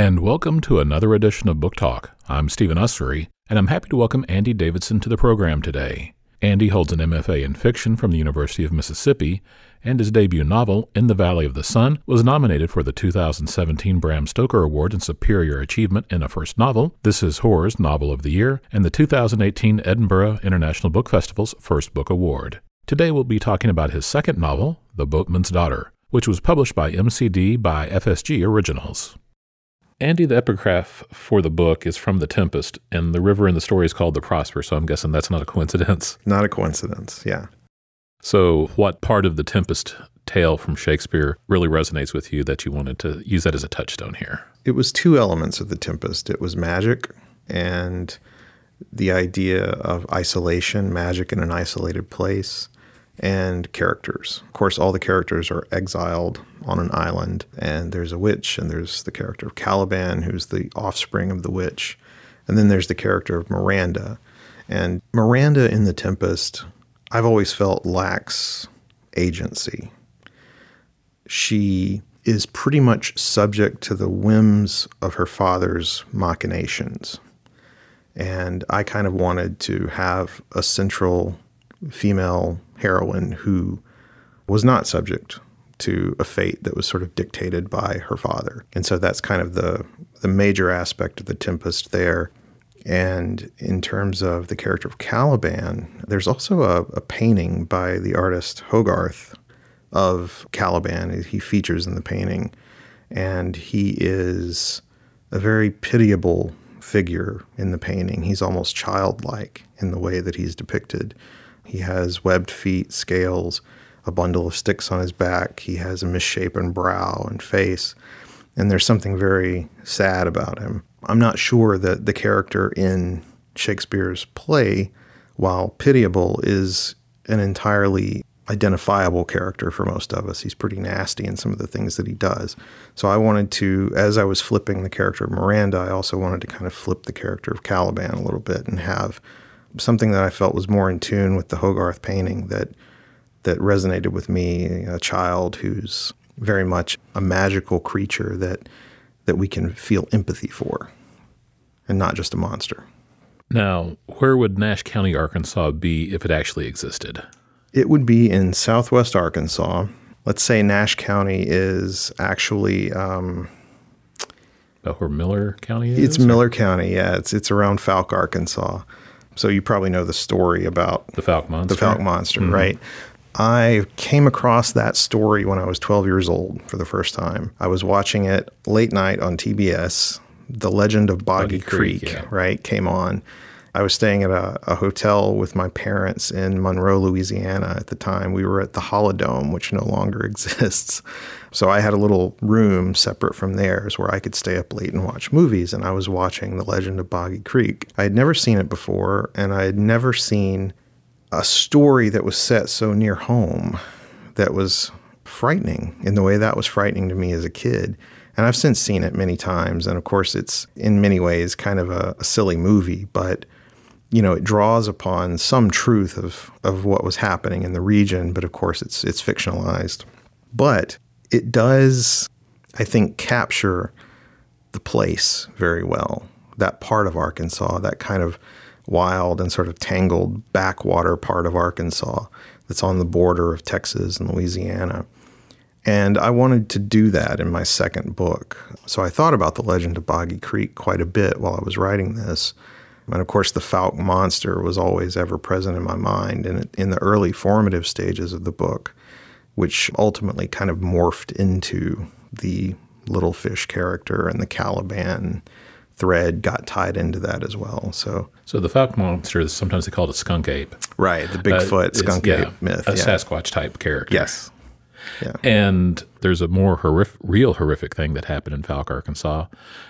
and welcome to another edition of Book Talk. I'm Stephen Ussery, and I'm happy to welcome Andy Davidson to the program today. Andy holds an MFA in fiction from the University of Mississippi, and his debut novel, In the Valley of the Sun, was nominated for the 2017 Bram Stoker Award in Superior Achievement in a First Novel, This Is Horror's Novel of the Year, and the 2018 Edinburgh International Book Festival's First Book Award. Today we'll be talking about his second novel, The Boatman's Daughter, which was published by MCD by FSG Originals. Andy, the epigraph for the book is from The Tempest, and the river in the story is called the Prosper, so I'm guessing that's not a coincidence. Not a coincidence, yeah. So, what part of the Tempest tale from Shakespeare really resonates with you that you wanted to use that as a touchstone here? It was two elements of The Tempest it was magic and the idea of isolation, magic in an isolated place, and characters. Of course, all the characters are exiled on an island, and there's a witch, and there's the character of Caliban, who's the offspring of the witch, and then there's the character of Miranda. And Miranda in The Tempest, I've always felt lacks agency. She is pretty much subject to the whims of her father's machinations. And I kind of wanted to have a central female heroine who was not subject to a fate that was sort of dictated by her father. And so that's kind of the the major aspect of the Tempest there. And in terms of the character of Caliban, there's also a, a painting by the artist Hogarth of Caliban. He features in the painting, and he is a very pitiable figure in the painting. He's almost childlike in the way that he's depicted. He has webbed feet, scales, a bundle of sticks on his back. He has a misshapen brow and face. And there's something very sad about him. I'm not sure that the character in Shakespeare's play, while pitiable, is an entirely identifiable character for most of us. He's pretty nasty in some of the things that he does. So I wanted to, as I was flipping the character of Miranda, I also wanted to kind of flip the character of Caliban a little bit and have something that I felt was more in tune with the Hogarth painting that that resonated with me, a child who's very much a magical creature that that we can feel empathy for and not just a monster. Now, where would Nash County, Arkansas be if it actually existed? It would be in southwest Arkansas. Let's say Nash County is actually um, about where Miller County is. It's? Miller County, yeah. It's it's around Fouke, Arkansas. So you probably know the story about the Fouke monster. The Fouke monster, mm-hmm. right? I came across that story when I was 12 years old for the first time. I was watching it late night on TBS. The Legend of Boggy, Boggy Creek, Creek yeah. right, came on. I was staying at a, a, hotel with my parents in Monroe, Louisiana at the time. We were at the Holidome, which no longer exists. So I had a little room separate from theirs where I could stay up late and watch movies. And I was watching The Legend of Boggy Creek. I had never seen it before, and I had never seen a story that was set so near home that was frightening in the way that was frightening to me as a kid. And I've since seen it many times. And of course, it's in many ways kind of a, a silly movie, but you know, it draws upon some truth of, of what was happening in the region, but of course it's it's fictionalized. But it does, I think, capture the place very well. That part of Arkansas, that kind of wild and sort of tangled backwater part of Arkansas that's on the border of Texas and Louisiana. And I wanted to do that in my second book. So I thought about the legend of Boggy Creek quite a bit while I was writing this. And of course, the Fouke monster was always ever present in my mind. And in the early formative stages of the book, which ultimately kind of morphed into the little fish character and the Caliban thread got tied into that as well. So, so the Fouke monster is sometimes they call it a skunk ape, right? The Bigfoot uh, skunk ape myth, a yeah. Sasquatch type character. Yes. Yeah. And there's a more horrific, real horrific thing that happened in Fouke, Arkansas.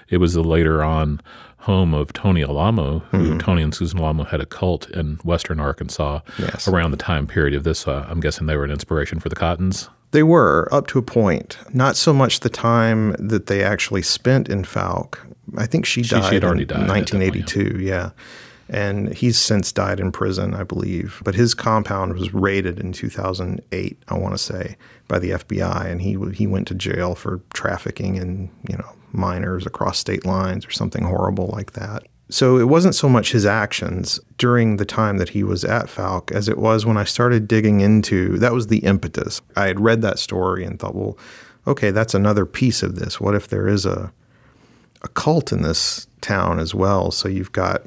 It was the later on home of Tony Alamo, who mm-hmm. Tony and Susan Alamo had a cult in western Arkansas yes. around the time period of this. Uh, I'm guessing they were an inspiration for the Cottons. They were up to a point. Not so much the time that they actually spent in Fouke. I think she, she died. She had already died. 1982. Point, yeah. yeah. And he's since died in prison, I believe. But his compound was raided in 2008, I want to say, by the FBI, and he he went to jail for trafficking and you know minors across state lines or something horrible like that. So it wasn't so much his actions during the time that he was at Fouke as it was when I started digging into that was the impetus. I had read that story and thought, well, okay, that's another piece of this. What if there is a a cult in this town as well? So you've got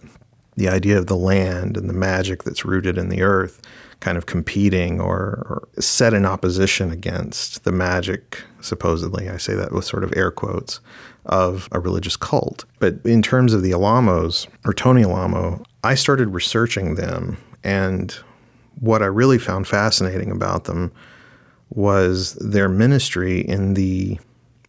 the idea of the land and the magic that's rooted in the earth kind of competing or, or, set in opposition against the magic, supposedly, I say that with sort of air quotes, of a religious cult. But in terms of the Alamos, or Tony Alamo, I started researching them. And what I really found fascinating about them was their ministry in the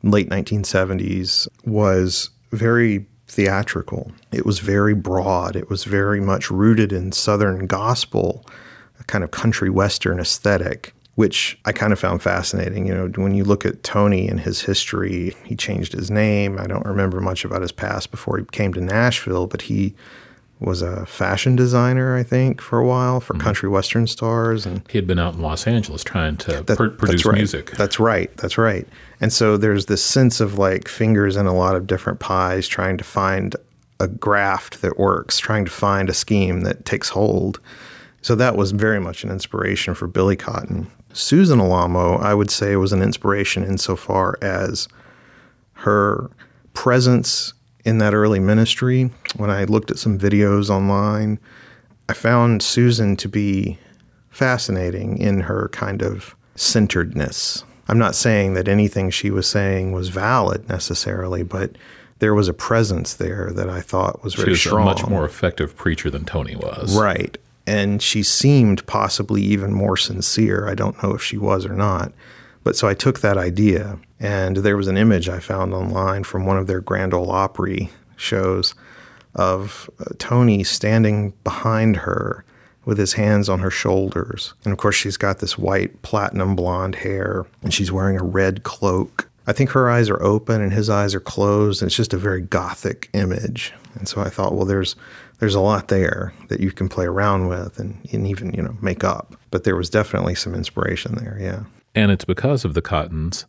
late 1970s was very theatrical. It was very broad. It was very much rooted in Southern gospel, a kind of country Western aesthetic, which I kind of found fascinating. You know, when you look at Tony and his history, he changed his name. I don't remember much about his past before he came to Nashville, but he was a fashion designer, I think, for a while for mm-hmm. country western stars, and he had been out in Los Angeles trying to that, pr- produce right. music. That's right. That's right. And so there's this sense of like fingers in a lot of different pies, trying to find a graft that works, trying to find a scheme that takes hold. So that was very much an inspiration for Billy Cotton. Susan Alamo, I would say, was an inspiration insofar as her presence in that early ministry, when I looked at some videos online, I found Susan to be fascinating in her kind of centeredness. I'm not saying that anything she was saying was valid necessarily, but there was a presence there that I thought was very she was strong. a much more effective preacher than Tony was. Right. And she seemed possibly even more sincere. I don't know if she was or not. But so I took that idea, and there was an image I found online from one of their Grand Ole Opry shows of uh, Tony standing behind her with his hands on her shoulders. And of course, she's got this white platinum blonde hair, and she's wearing a red cloak. I think her eyes are open and his eyes are closed, and it's just a very gothic image. And so I thought, well, there's there's a lot there that you can play around with and, and even you know make up. But there was definitely some inspiration there, yeah. And it's because of the Cottons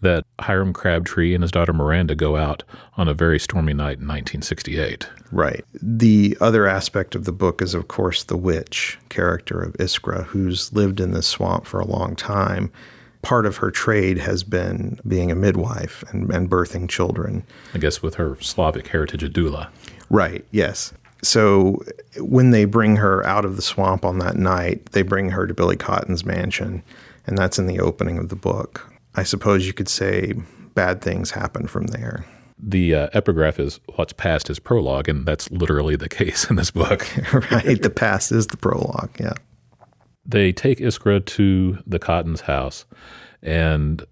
that Hiram Crabtree and his daughter Miranda go out on a very stormy night in 1968. Right. The other aspect of the book is, of course, the witch character of Iskra, who's lived in this swamp for a long time. Part of her trade has been being a midwife and, and birthing children. I guess with her Slavic heritage, a doula. Right, yes. So when they bring her out of the swamp on that night, they bring her to Billy Cotton's mansion and that's in the opening of the book. I suppose you could say bad things happen from there. The uh, epigraph is what's past is prologue, and that's literally the case in this book. right. The past is the prologue. Yeah. They take Iskra to the Cotton's house, and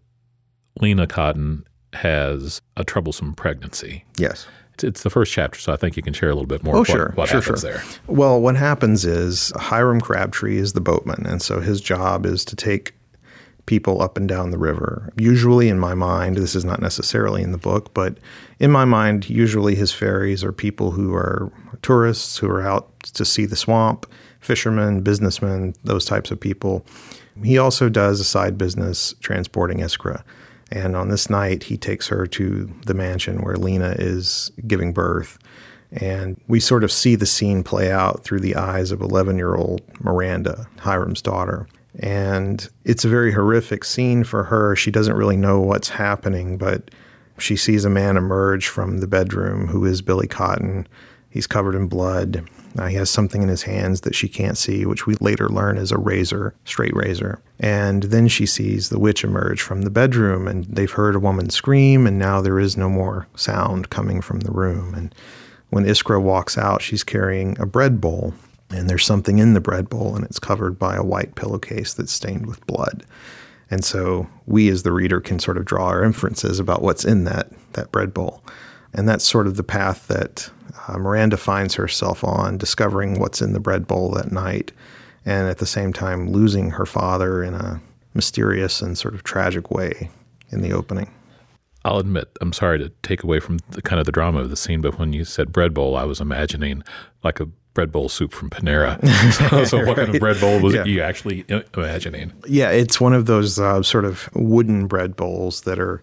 Lena Cotton has a troublesome pregnancy. Yes. It's, it's the first chapter, so I think you can share a little bit more. Oh, what, sure, what sure, sure. there. Well, what happens is Hiram Crabtree is the boatman, and so his job is to take people up and down the river. Usually, in my mind, this is not necessarily in the book, but in my mind, usually his ferries are people who are tourists who are out to see the swamp, fishermen, businessmen, those types of people. He also does a side business transporting Iskra. And on this night, he takes her to the mansion where Lena is giving birth. And we sort of see the scene play out through the eyes of 11 year old Miranda, Hiram's daughter. And it's a very horrific scene for her. She doesn't really know what's happening, but she sees a man emerge from the bedroom who is Billy Cotton. He's covered in blood. Uh, he has something in his hands that she can't see, which we later learn is a razor, straight razor. And then she sees the witch emerge from the bedroom, and they've heard a woman scream, and now there is no more sound coming from the room. And when Iskra walks out, she's carrying a bread bowl, and there's something in the bread bowl, and it's covered by a white pillowcase that's stained with blood. And so we, as the reader, can sort of draw our inferences about what's in that that bread bowl. And that's sort of the path that uh, Miranda finds herself on, discovering what's in the bread bowl that night, and at the same time losing her father in a mysterious and sort of tragic way in the opening. I'll admit, I'm sorry to take away from the kind of the drama of the scene, but when you said bread bowl, I was imagining like a bread bowl soup from Panera. so, so what right. kind of bread bowl was yeah. you actually imagining? Yeah, it's one of those uh, sort of wooden bread bowls that are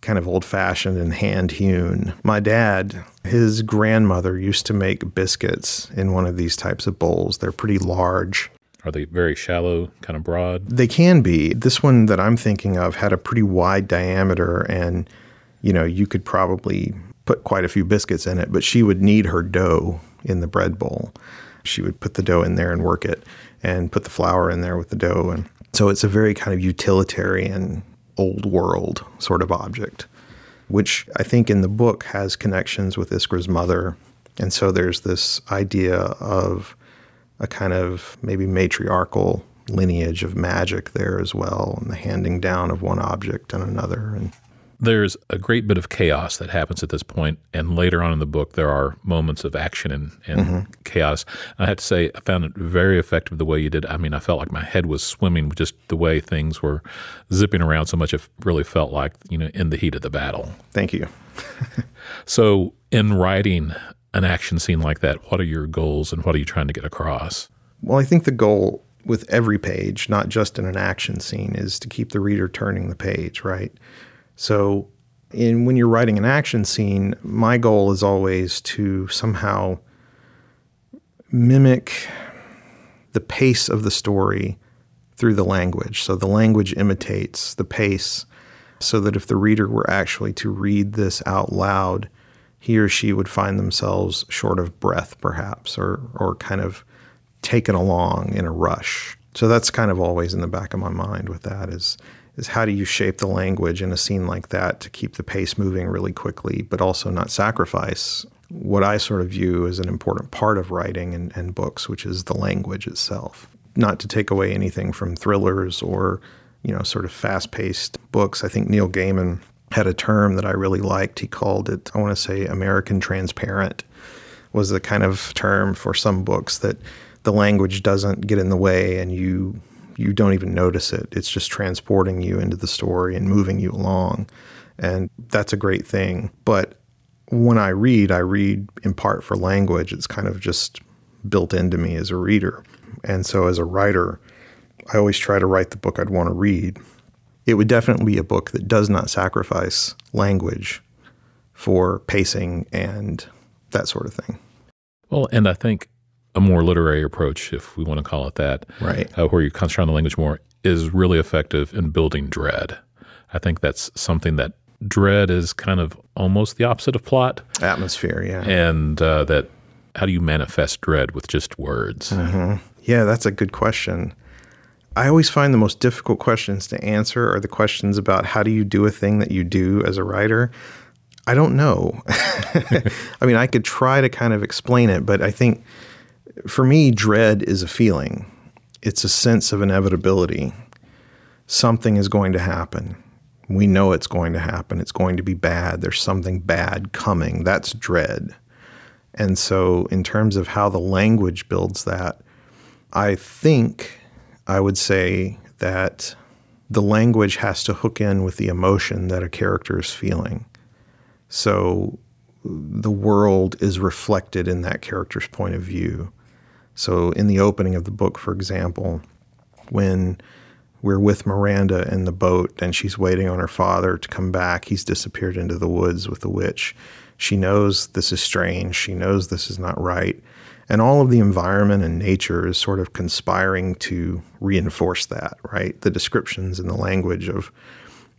kind of old fashioned and hand hewn. My dad, his grandmother used to make biscuits in one of these types of bowls. They're pretty large. Are they very shallow, kind of broad? They can be. This one that I'm thinking of had a pretty wide diameter and you know, you could probably put quite a few biscuits in it, but she would knead her dough in the bread bowl. She would put the dough in there and work it and put the flour in there with the dough. And so it's a very kind of utilitarian, old world sort of object, which I think in the book has connections with Iskra's mother. And so there's this idea of a kind of maybe matriarchal lineage of magic there as well, and the handing down of one object and another. And there's a great bit of chaos that happens at this point, and later on in the book, there are moments of action and, and mm-hmm. chaos. I have to say, I found it very effective the way you did. I mean, I felt like my head was swimming just the way things were zipping around so much. It really felt like you know in the heat of the battle. Thank you. so, in writing an action scene like that, what are your goals and what are you trying to get across? Well, I think the goal with every page, not just in an action scene, is to keep the reader turning the page, right? So, in when you're writing an action scene, my goal is always to somehow mimic the pace of the story through the language. So the language imitates the pace so that if the reader were actually to read this out loud, he or she would find themselves short of breath perhaps or or kind of taken along in a rush. So that's kind of always in the back of my mind with that is is how do you shape the language in a scene like that to keep the pace moving really quickly, but also not sacrifice what I sort of view as an important part of writing and, and books, which is the language itself. Not to take away anything from thrillers or, you know, sort of fast paced books. I think Neil Gaiman had a term that I really liked. He called it, I want to say, American transparent, was the kind of term for some books that the language doesn't get in the way and you you don't even notice it. It's just transporting you into the story and moving you along. And that's a great thing. But when I read, I read in part for language. It's kind of just built into me as a reader. And so as a writer, I always try to write the book I'd want to read. It would definitely be a book that does not sacrifice language for pacing and that sort of thing. Well, and I think a more literary approach, if we want to call it that, right, uh, where you concentrate on the language more, is really effective in building dread. I think that's something that dread is kind of almost the opposite of plot. Atmosphere, yeah. And uh, that how do you manifest dread with just words? Mm-hmm. Yeah, that's a good question. I always find the most difficult questions to answer are the questions about how do you do a thing that you do as a writer. I don't know. I mean, I could try to kind of explain it, but I think for me, dread is a feeling, it's a sense of inevitability. Something is going to happen. We know it's going to happen. It's going to be bad. There's something bad coming. That's dread. And so, in terms of how the language builds that, I think I would say that the language has to hook in with the emotion that a character is feeling. So, the world is reflected in that character's point of view. So, in the opening of the book, for example, when we're with Miranda in the boat and she's waiting on her father to come back, he's disappeared into the woods with the witch. She knows this is strange, she knows this is not right. And all of the environment and nature is sort of conspiring to reinforce that, right? The descriptions and the language of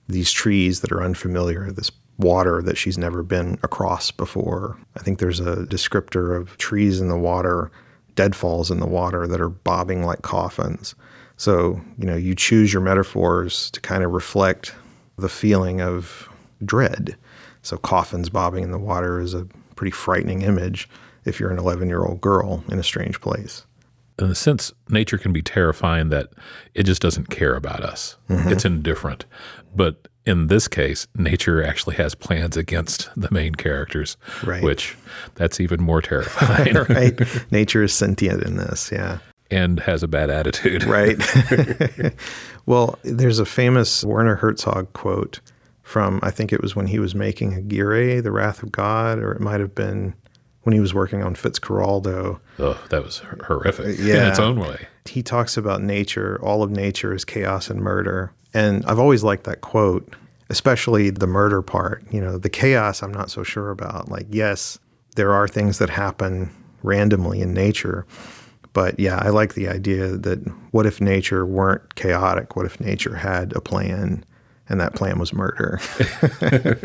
these trees that are unfamiliar, this water that she's never been across before. I think there's a descriptor of trees in the water deadfalls in the water that are bobbing like coffins. So, you know, you choose your metaphors to kind of reflect the feeling of dread. So, coffins bobbing in the water is a pretty frightening image if you're an 11 year old girl in a strange place. In a sense, nature can be terrifying that it just doesn't care about us. Mm-hmm. It's indifferent. But in this case, nature actually has plans against the main characters, right. which that's even more terrifying. right. Nature is sentient in this, yeah. And has a bad attitude. right. well, there's a famous Werner Herzog quote from, I think it was when he was making Aguirre, The Wrath of God, or it might have been when he was working on Fitzcarraldo. Oh, that was horrific yeah. in its own way. He talks about nature, all of nature is chaos and murder. And I've always liked that quote, especially the murder part. You know, the chaos I'm not so sure about. Like, yes, there are things that happen randomly in nature. But yeah, I like the idea that what if nature weren't chaotic? What if nature had a plan and that plan was murder?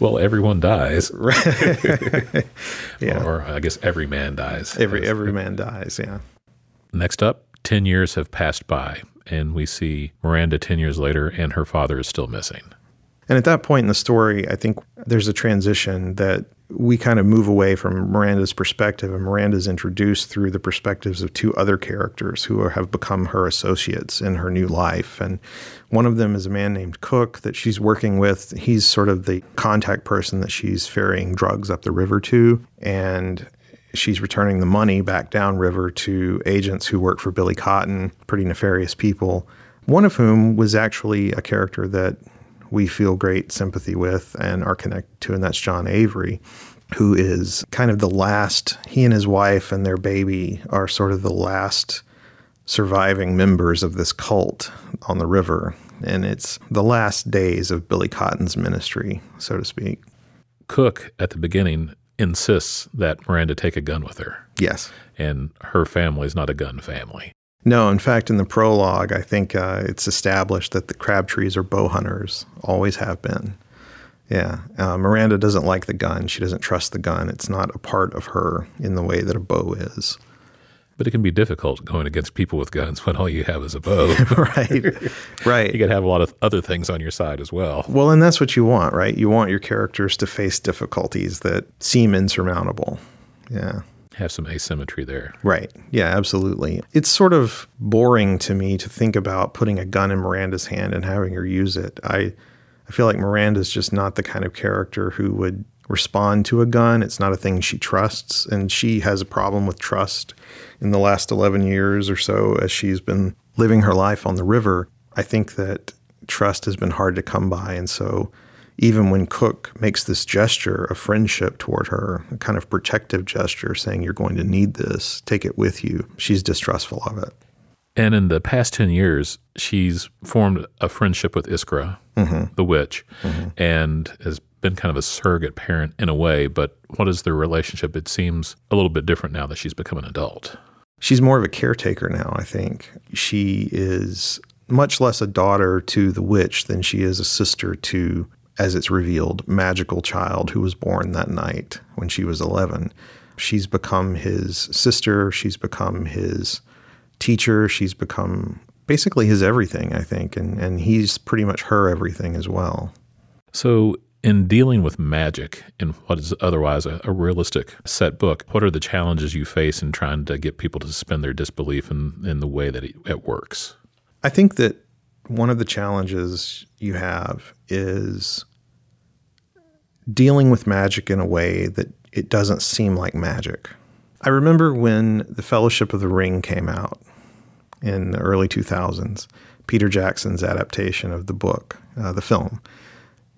well, everyone dies. yeah. Or I guess every man dies. Every every man dies, yeah. Next up, 10 years have passed by and we see Miranda 10 years later and her father is still missing. And at that point in the story, I think there's a transition that we kind of move away from Miranda's perspective, and Miranda's introduced through the perspectives of two other characters who are, have become her associates in her new life. And one of them is a man named Cook that she's working with. He's sort of the contact person that she's ferrying drugs up the river to. And she's returning the money back downriver to agents who work for Billy Cotton, pretty nefarious people, one of whom was actually a character that we feel great sympathy with and are connected to, and that's John Avery, who is kind of the last, he and his wife and their baby are sort of the last surviving members of this cult on the river. And it's the last days of Billy Cotton's ministry, so to speak. Cook, at the beginning, insists that Miranda take a gun with her. Yes. And her family is not a gun family. No, in fact, in the prologue, I think uh, it's established that the Crabtrees are bow hunters, always have been. Yeah. Uh, Miranda doesn't like the gun. She doesn't trust the gun. It's not a part of her in the way that a bow is. But it can be difficult going against people with guns when all you have is a bow. right. Right. you got to have a lot of other things on your side as well. Well, and that's what you want, right? You want your characters to face difficulties that seem insurmountable. Yeah have some asymmetry there. Right. Yeah, absolutely. It's sort of boring to me to think about putting a gun in Miranda's hand and having her use it. I I feel like Miranda's just not the kind of character who would respond to a gun. It's not a thing she trusts and she has a problem with trust in the last 11 years or so as she's been living her life on the river. I think that trust has been hard to come by and so even when Cook makes this gesture of friendship toward her, a kind of protective gesture saying, You're going to need this, take it with you, she's distrustful of it. And in the past 10 years, she's formed a friendship with Iskra, mm-hmm. the witch, mm-hmm. and has been kind of a surrogate parent in a way. But what is their relationship? It seems a little bit different now that she's become an adult. She's more of a caretaker now, I think. She is much less a daughter to the witch than she is a sister to as it's revealed, magical child who was born that night when she was 11. She's become his sister. She's become his teacher. She's become basically his everything, I think. And, and he's pretty much her everything as well. So, in dealing with magic in what is otherwise a, a, realistic set book, what are the challenges you face in trying to get people to suspend their disbelief in, in the way that it, it works? I think that one of the challenges you have is dealing with magic in a way that it doesn't seem like magic. I remember when The Fellowship of the Ring came out in the early 2000s, Peter Jackson's adaptation of the book, uh, the film.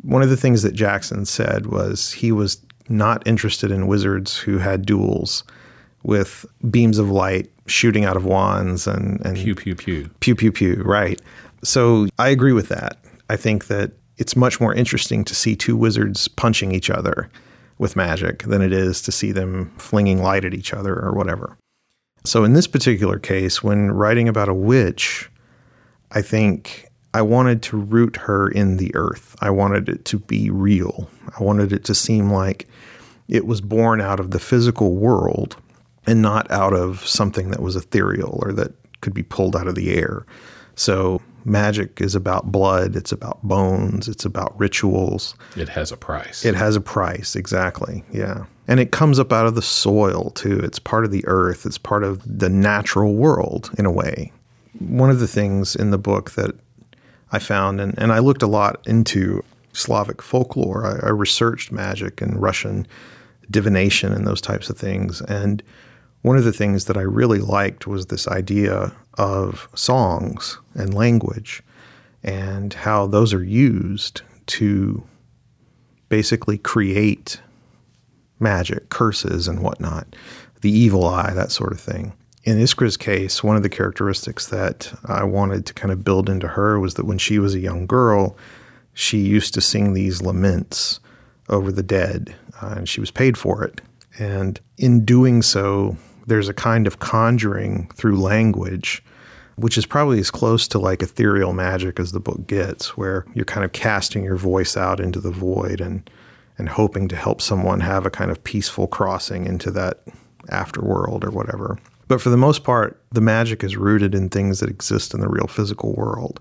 One of the things that Jackson said was he was not interested in wizards who had duels with beams of light shooting out of wands and, and pew pew pew pew pew pew right so I agree with that. I think that it's much more interesting to see two wizards punching each other with magic than it is to see them flinging light at each other or whatever. So, in this particular case, when writing about a witch, I think I wanted to root her in the earth. I wanted it to be real. I wanted it to seem like it was born out of the physical world and not out of something that was ethereal or that could be pulled out of the air. So, magic is about blood, it's about bones, it's about rituals. It has a price. It has a price, exactly. Yeah. And it comes up out of the soil too. It's part of the earth, it's part of the natural world in a way. One of the things in the book that I found, and, and I looked a lot into Slavic folklore, I, I researched magic and Russian divination and those types of things. And one of the things that I really liked was this idea of songs and language and how those are used to basically create magic, curses, and whatnot, the evil eye, that sort of thing. In Iskra's case, one of the characteristics that I wanted to kind of build into her was that when she was a young girl, she used to sing these laments over the dead, uh, and she was paid for it. And in doing so, there's a kind of conjuring through language, which is probably as close to like ethereal magic as the book gets, where you're kind of casting your voice out into the void and and hoping to help someone have a kind of peaceful crossing into that afterworld or whatever. But for the most part, the magic is rooted in things that exist in the real physical world.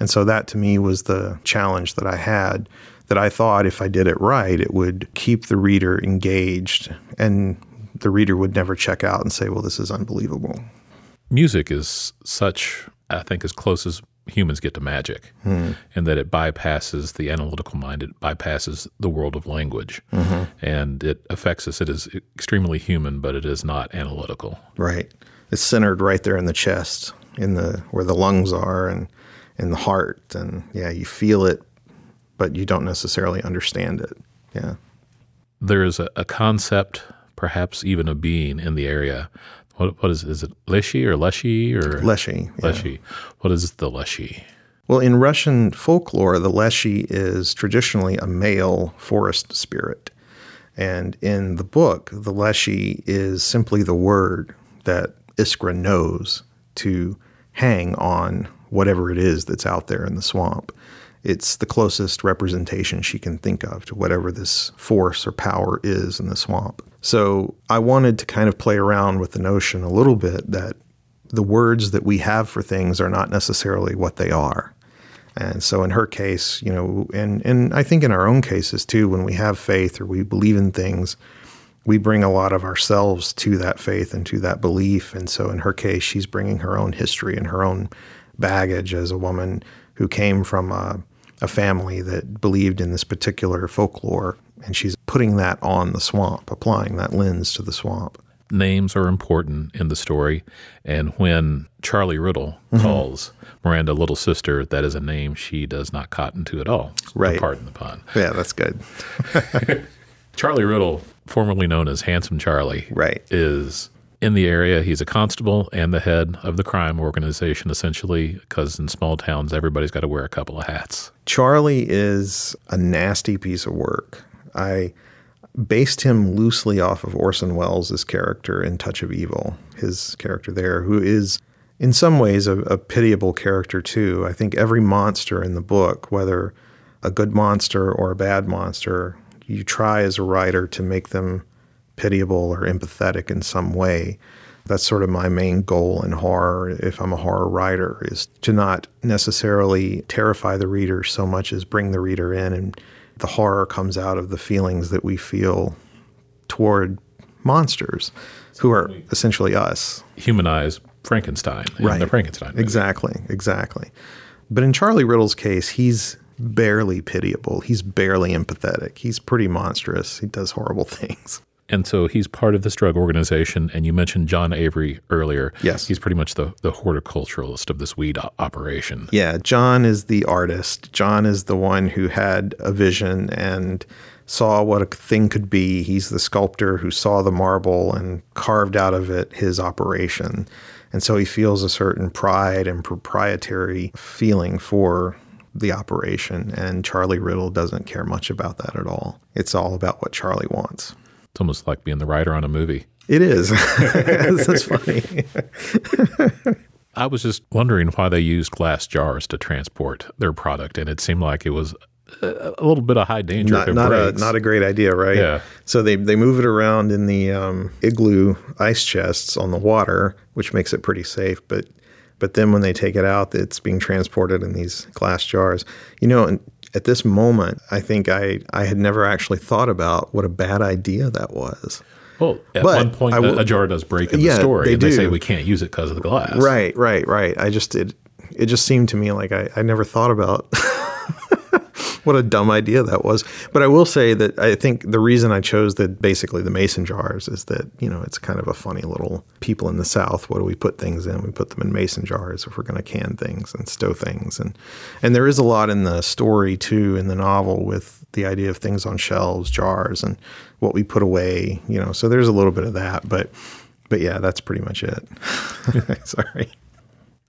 And so that to me was the challenge that I had that I thought if I did it right, it would keep the reader engaged and the reader would never check out and say, well, this is unbelievable. Music is such, I think, as close as humans get to magic, hmm. and that it bypasses the analytical mind, it bypasses the world of language, mm-hmm. and it affects us. It is extremely human, but it is not analytical. Right. It's centered right there in the chest, in the where the lungs are, and in the heart, and yeah, you feel it, but you don't necessarily understand it. Yeah. There is a, a concept, perhaps even a being in the area. What, what is is it Leshy or Leshy or Leshy? Yeah. Leshy. What is the Leshy? Well, in Russian folklore, the Leshy is traditionally a male forest spirit. And in the book, the Leshy is simply the word that Iskra knows to hang on whatever it is that's out there in the swamp it's the closest representation she can think of to whatever this force or power is in the swamp. So I wanted to kind of play around with the notion a little bit that the words that we have for things are not necessarily what they are. And so in her case, you know, and, and I think in our own cases too, when we have faith or we believe in things, we bring a lot of ourselves to that faith and to that belief. And so in her case, she's bringing her own history and her own baggage as a woman who came from a, a family that believed in this particular folklore, and she's putting that on the swamp, applying that lens to the swamp. Names are important in the story, and when Charlie Riddle mm-hmm. calls Miranda little sister, that is a name she does not cotton to at all. Right. Pardon the pun. Yeah, that's good. Charlie Riddle, formerly known as Handsome Charlie, right. is in the area. He's a constable and the head of the crime organization, essentially, because in small towns, everybody's got to wear a couple of hats. Charlie is a nasty piece of work. I based him loosely off of Orson Welles' character in Touch of Evil, his character there, who is in some ways a, a pitiable character too. I think every monster in the book, whether a good monster or a bad monster, you try as a writer to make them pitiable or empathetic in some way. That's sort of my main goal in horror, if I'm a horror writer, is to not necessarily terrify the reader so much as bring the reader in. And the horror comes out of the feelings that we feel toward monsters who are essentially us. Humanize Frankenstein right. the Frankenstein. Movie. Exactly, exactly. But in Charlie Riddle's case, he's barely pitiable. He's barely empathetic. He's pretty monstrous. He does horrible things. And so he's part of this drug organization. And you mentioned John Avery earlier. Yes. He's pretty much the, the horticulturalist of this weed operation. Yeah. John is the artist. John is the one who had a vision and saw what a thing could be. He's the sculptor who saw the marble and carved out of it his operation. And so he feels a certain pride and proprietary feeling for the operation. And Charlie Riddle doesn't care much about that at all. It's all about what Charlie wants. It's almost like being the writer on a movie. It is. That's funny. I was just wondering why they used glass jars to transport their product, and it seemed like it was a little bit of high danger. Not, not a not a great idea, right? Yeah. So they they move it around in the um, igloo ice chests on the water, which makes it pretty safe. But but then when they take it out, it's being transported in these glass jars. You know, at this moment, I think I, I had never actually thought about what a bad idea that was. Well, at but one point, w- a jar does break in yeah, the story, they and do. they say we can't use it because of the glass. Right, right, right. I just it it just seemed to me like I, I never thought about what a dumb idea that was. But I will say that I think the reason I chose the basically the mason jars is that you know it's kind of a funny little people in the South. What do we put things in? We put them in mason jars if we're going to can things and stow things, and and there is a lot in the story too in the novel with the idea of things on shelves, jars, and what we put away. You know, so there's a little bit of that, but but yeah, that's pretty much it. Sorry.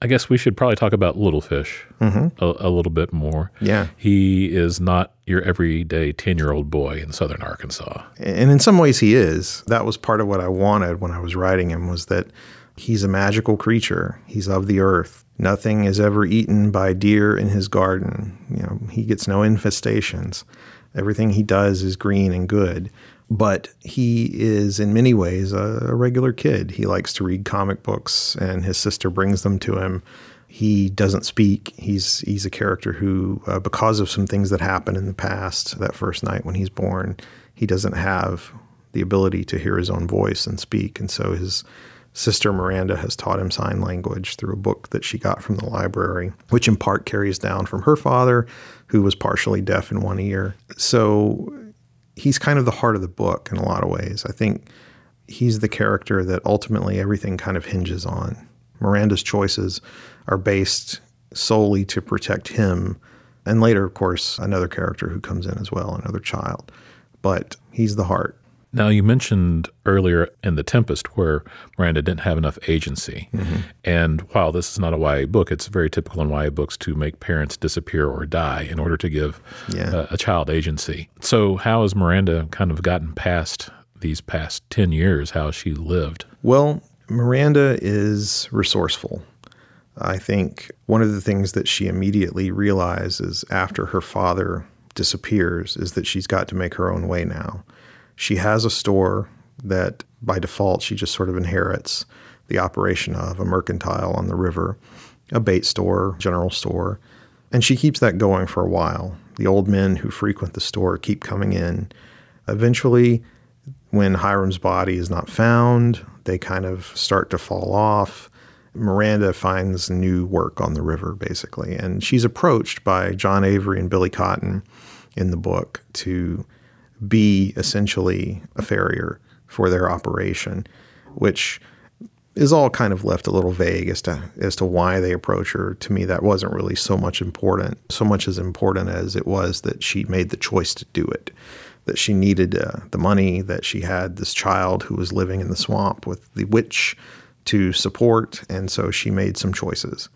I guess we should probably talk about Little Fish mm-hmm. a, a, little bit more. Yeah. He is not your everyday 10 year old boy in southern Arkansas. And in some ways, he is. That was part of what I wanted when I was writing him, was that he's a magical creature. He's of the earth. Nothing is ever eaten by deer in his garden. You know, he gets no infestations. Everything he does is green and good but he is in many ways a, a, regular kid. He likes to read comic books, and his sister brings them to him. He doesn't speak. He's he's a character who, uh, because of some things that happened in the past, that first night when he's born, he doesn't have the ability to hear his own voice and speak, and so his sister Miranda has taught him sign language through a book that she got from the library, which in part carries down from her father, who was partially deaf in one ear. So he's kind of the heart of the book in a lot of ways. I think he's the character that ultimately everything kind of hinges on. Miranda's choices are based solely to protect him. And later, of course, another character who comes in as well, another child. But he's the heart. Now, you mentioned earlier in The Tempest where Miranda didn't have enough agency. Mm-hmm. And while this is not a YA book, it's very typical in YA books to make parents disappear or die in order to give yeah. a, a child agency. So, how has Miranda kind of gotten past these past 10 years? How has she lived? Well, Miranda is resourceful. I think one of the things that she immediately realizes after her father disappears is that she's got to make her own way now. She has a store that by default she just sort of inherits the operation of a mercantile on the river, a bait store, general store. And she keeps that going for a while. The old men who frequent the store keep coming in. Eventually, when Hiram's body is not found, they kind of start to fall off. Miranda finds new work on the river, basically. And she's approached by John Avery and Billy Cotton in the book to be essentially a farrier for their operation, which is all kind of left a little vague as to as to why they approach her. To me, that wasn't really so much important, so much as important as it was that she made the choice to do it, that she needed uh, the money, that she had this child who was living in the swamp with the witch to support, and so she made some choices.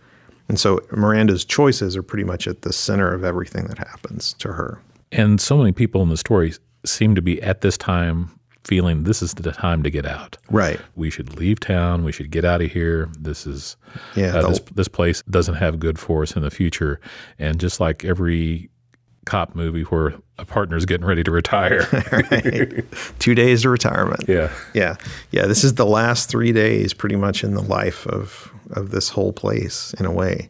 And so Miranda's choices are pretty much at the center of everything that happens to her. And so many people in the story seem to be at this time feeling this is the time to get out. Right. We should leave town. We should get out of here. This is yeah. Uh, this this place doesn't have good for us in the future. And just like every cop movie where a partner's getting ready to retire. right. Two days to retirement. Yeah. Yeah. Yeah. This is the last three days pretty much in the life of of this whole place in a way.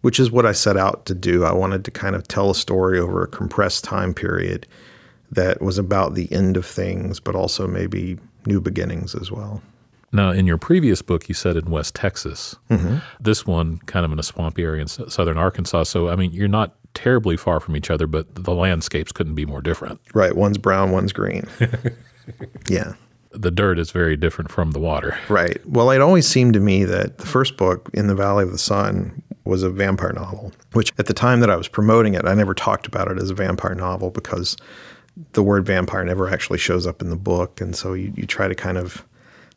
Which is what I set out to do. I wanted to kind of tell a story over a compressed time period that was about the end of things, but also maybe new beginnings as well. Now, in your previous book, you said in West Texas. Mm-hmm. This one, kind of in a swampy area in southern Arkansas. So, I mean, you're not terribly far from each other, but the landscapes couldn't be more different. Right. One's brown, one's green. yeah. The dirt is very different from the water. Right. Well, it always seemed to me that the first book, In the Valley of the Sun, was a vampire novel, which at the time that I was promoting it, I never talked about it as a vampire novel because the word vampire never actually shows up in the book. And so you, you try to kind of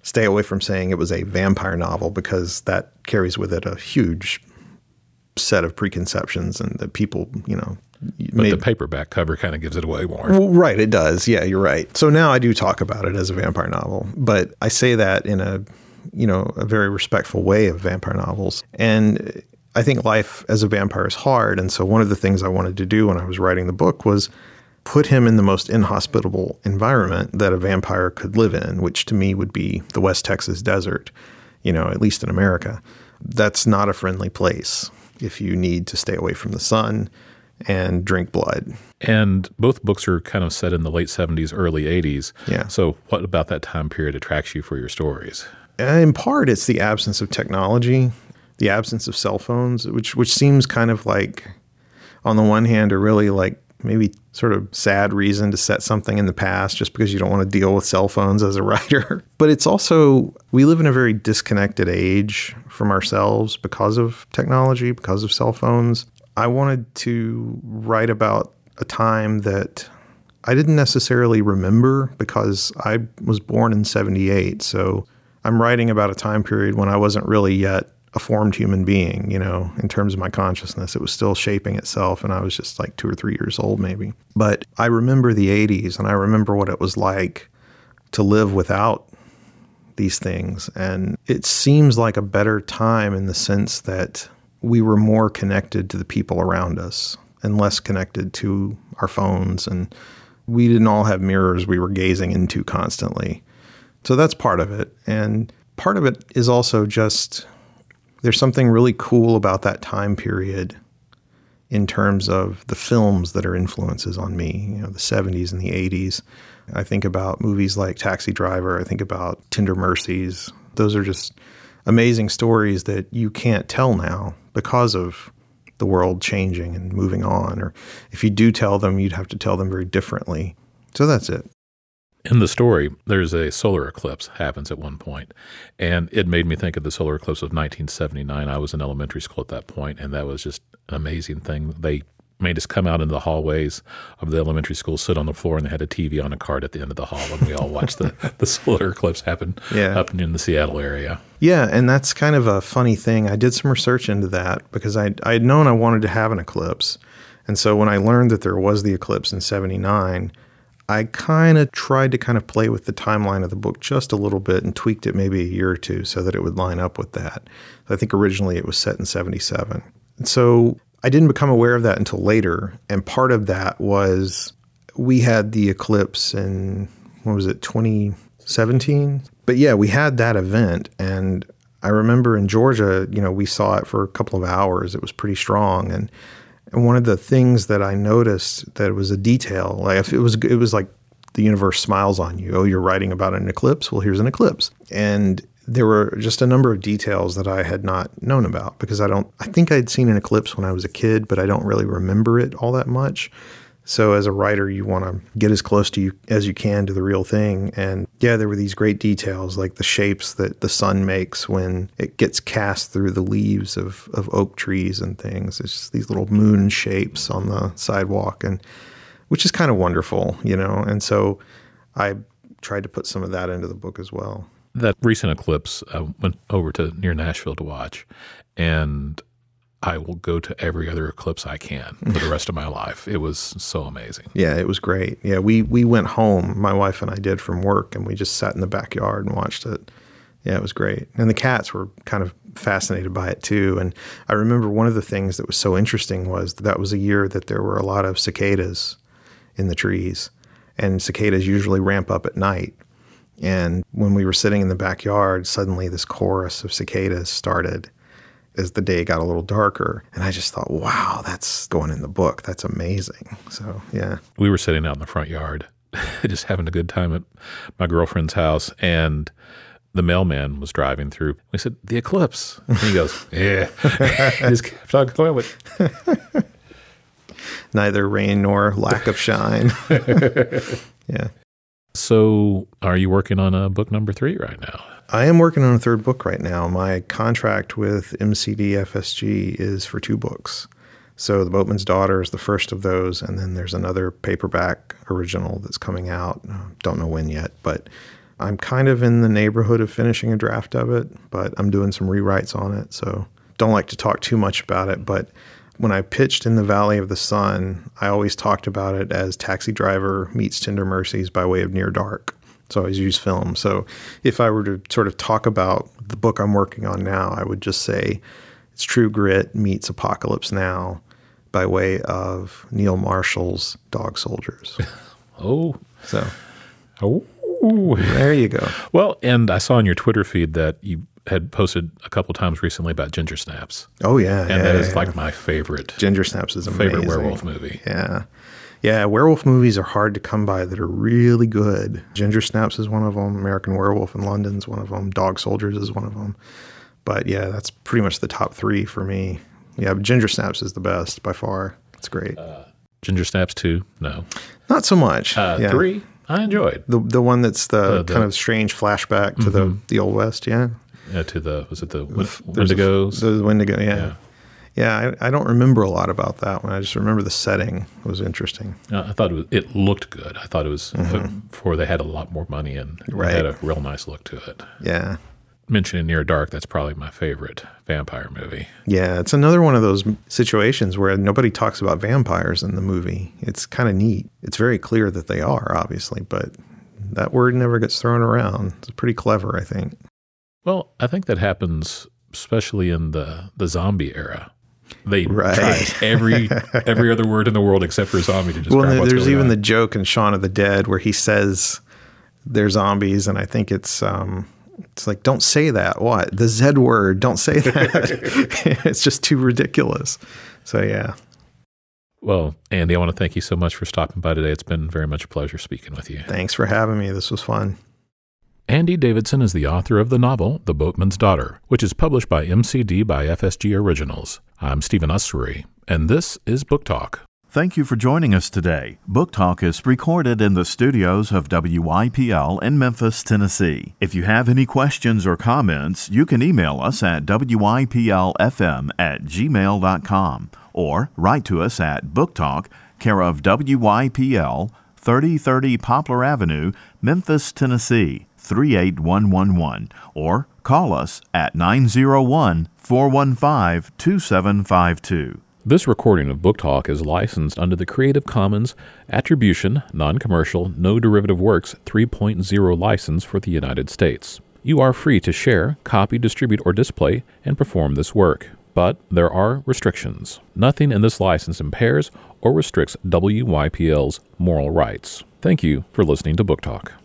stay away from saying it was a vampire novel because that carries with it a huge set of preconceptions and that people, you know, but made, the paperback cover kind of gives it away more. Well, right, it does. Yeah, you're right. So now I do talk about it as a vampire novel, but I say that in a, you know, a very respectful way of vampire novels. And I think life as a vampire is hard. And so one of the things I wanted to do when I was writing the book was put him in the most inhospitable environment that a vampire could live in, which to me would be the West Texas desert, you know, at least in America. That's not a friendly place if you need to stay away from the sun and drink blood. And both books are kind of set in the late 70s, early 80s. Yeah. So, what about that time period attracts you for your stories? Uh, in part, it's the absence of technology, the absence of cell phones, which which seems kind of like, on the one hand, are really like maybe sort of sad reason to set something in the past just because you don't want to deal with cell phones as a writer. But it's also, we live in a very disconnected age from ourselves because of technology, because of cell phones. I wanted to write about a time that I didn't necessarily remember because I was born in 78. So I'm writing about a time period when I wasn't really yet a formed human being, you know, in terms of my consciousness. It was still shaping itself, and I was just like two or three years old, maybe. But I remember the 80s, and I remember what it was like to live without these things. And it seems like a better time in the sense that we were more connected to the people around us and less connected to our phones. And we didn't all have mirrors we were gazing into constantly. So that's part of it. And part of it is also just there's something really cool about that time period in terms of the films that are influences on me, you know, the 70s and the 80s. I think about movies like Taxi Driver, I think about Tender Mercies. Those are just amazing stories that you can't tell now because of the world changing and moving on. Or if you do tell them, you'd have to tell them very differently. So that's it. In the story, there's a solar eclipse happens at one point, and it made me think of the solar eclipse of 1979. I was in elementary school at that point, and that was just an amazing thing. They made us come out into the hallways of the elementary school, sit on the floor, and they had a TV on a cart at the end of the hall, and we all watched the, the solar eclipse happen yeah. up in the Seattle area. Yeah, and that's kind of a funny thing. I did some research into that because I I had known I wanted to have an eclipse, and so when I learned that there was the eclipse in '79. I kind of tried to kind of play with the timeline of the book just a little bit and tweaked it maybe a year or two so that it would line up with that. I think originally it was set in 77. And so I didn't become aware of that until later. And part of that was we had the eclipse in, what was it, 2017? But yeah, we had that event. And I remember in Georgia, you know, we saw it for a couple of hours. It was pretty strong. And, and one of the things that I noticed that was a detail, like if it was, it was like the universe smiles on you. Oh, you're writing about an eclipse. Well, here's an eclipse. And there were just a number of details that I had not known about because I don't, I think I'd seen an eclipse when I was a kid, but I don't really remember it all that much. So as a writer, you want to get as close to you as you can to the real thing. And yeah, there were these great details like the shapes that the sun makes when it gets cast through the leaves of, of oak trees and things. It's these little moon shapes on the sidewalk and which is kind of wonderful, you know. And so I tried to put some of that into the book as well that recent eclipse, I went over to near Nashville to watch, and I will go to every other eclipse I can for the rest of my life. It was so amazing. Yeah, it was great. Yeah, we we went home, my wife and I did from work, and we just sat in the backyard and watched it. Yeah, it was great. And the cats were kind of fascinated by it too. And I remember one of the things that was so interesting was that, that was a year that there were a lot of cicadas in the trees, and cicadas usually ramp up at night and when we were sitting in the backyard, suddenly this chorus of cicadas started as the day got a little darker. And I just thought, wow, that's going in the book. That's amazing. So, yeah. We were sitting out in the front yard, just having a good time at my girlfriend's house. And the mailman was driving through. We said, The eclipse. And he goes, Yeah. he just kept on going with Neither rain nor lack of shine. yeah. So, are you working on a book number three right now? I am working on a third book right now. My contract with MCD FSG is for two books. So, The Boatman's Daughter is the first of those, and then there's another paperback original that's coming out. Don't know when yet, but I'm kind of in the neighborhood of finishing a draft of it, but I'm doing some rewrites on it. So, don't like to talk too much about it, but when I pitched in the Valley of the Sun, I always talked about it as Taxi Driver meets Tender Mercies by way of Near Dark. So I always use film. So if I were to sort of talk about the book I'm working on now, I would just say it's True Grit meets Apocalypse Now by way of Neil Marshall's Dog Soldiers. oh. So. Oh. There you go. Well, and I saw on your Twitter feed that you had posted a couple times recently about Ginger Snaps. Oh yeah, and yeah, that is yeah. like my favorite. Ginger Snaps is amazing. favorite werewolf movie. Yeah, yeah. Werewolf movies are hard to come by that are really good. Ginger Snaps is one of them. American Werewolf in London is one of them. Dog Soldiers is one of them. But yeah, that's pretty much the top three for me. Yeah, Ginger Snaps is the best by far. It's great. Uh, Ginger Snaps two, no, not so much. Uh, yeah. Three, I enjoyed the the one that's the, the kind of strange flashback to mm-hmm. the the old west. Yeah, yeah, to the was it the Wendigos? The Wendigo, yeah. yeah. Yeah, I, I, don't remember a lot about that one. I just remember the setting was interesting. Uh, I thought it, was, it, looked good. I thought it was uh, mm-hmm. before they had a lot more money and right. had a real nice look to it. Yeah. Mentioning Near Dark, that's probably my favorite vampire movie. Yeah, it's another one of those situations where nobody talks about vampires in the movie. It's kind of neat. It's very clear that they are, obviously, but that word never gets thrown around. It's pretty clever, I think. Well, I think that happens especially in the the zombie era. They right. tried every every other word in the world except for zombie to describe well, there's even on. the joke in Shaun of the Dead where he says they're zombies, and I think it's um, it's like don't say that. What the Z word? Don't say that. it's just too ridiculous. So yeah. Well, Andy, I want to thank you so much for stopping by today. It's been very much a pleasure speaking with you. Thanks for having me. This was fun. Andy Davidson is the author of the novel The Boatman's Daughter, which is published by MCD by FSG Originals. I'm Stephen Usery, and this is Book Talk. Thank you for joining us today. Book Talk is recorded in the studios of WYPL in Memphis, Tennessee. If you have any questions or comments, you can email us at WYPLFM at gmail.com or write to us at Book Talk, care of WYPL, 3030 Poplar Avenue, Memphis, Tennessee 38111 or call us at 901 415 2752. This recording of Book Talk is licensed under the Creative Commons Attribution, Non Commercial, No Derivative Works 3.0 license for the United States. You are free to share, copy, distribute, or display and perform this work. But there are restrictions. Nothing in this license impairs or restricts WYPL's moral rights. Thank you for listening to Book Talk.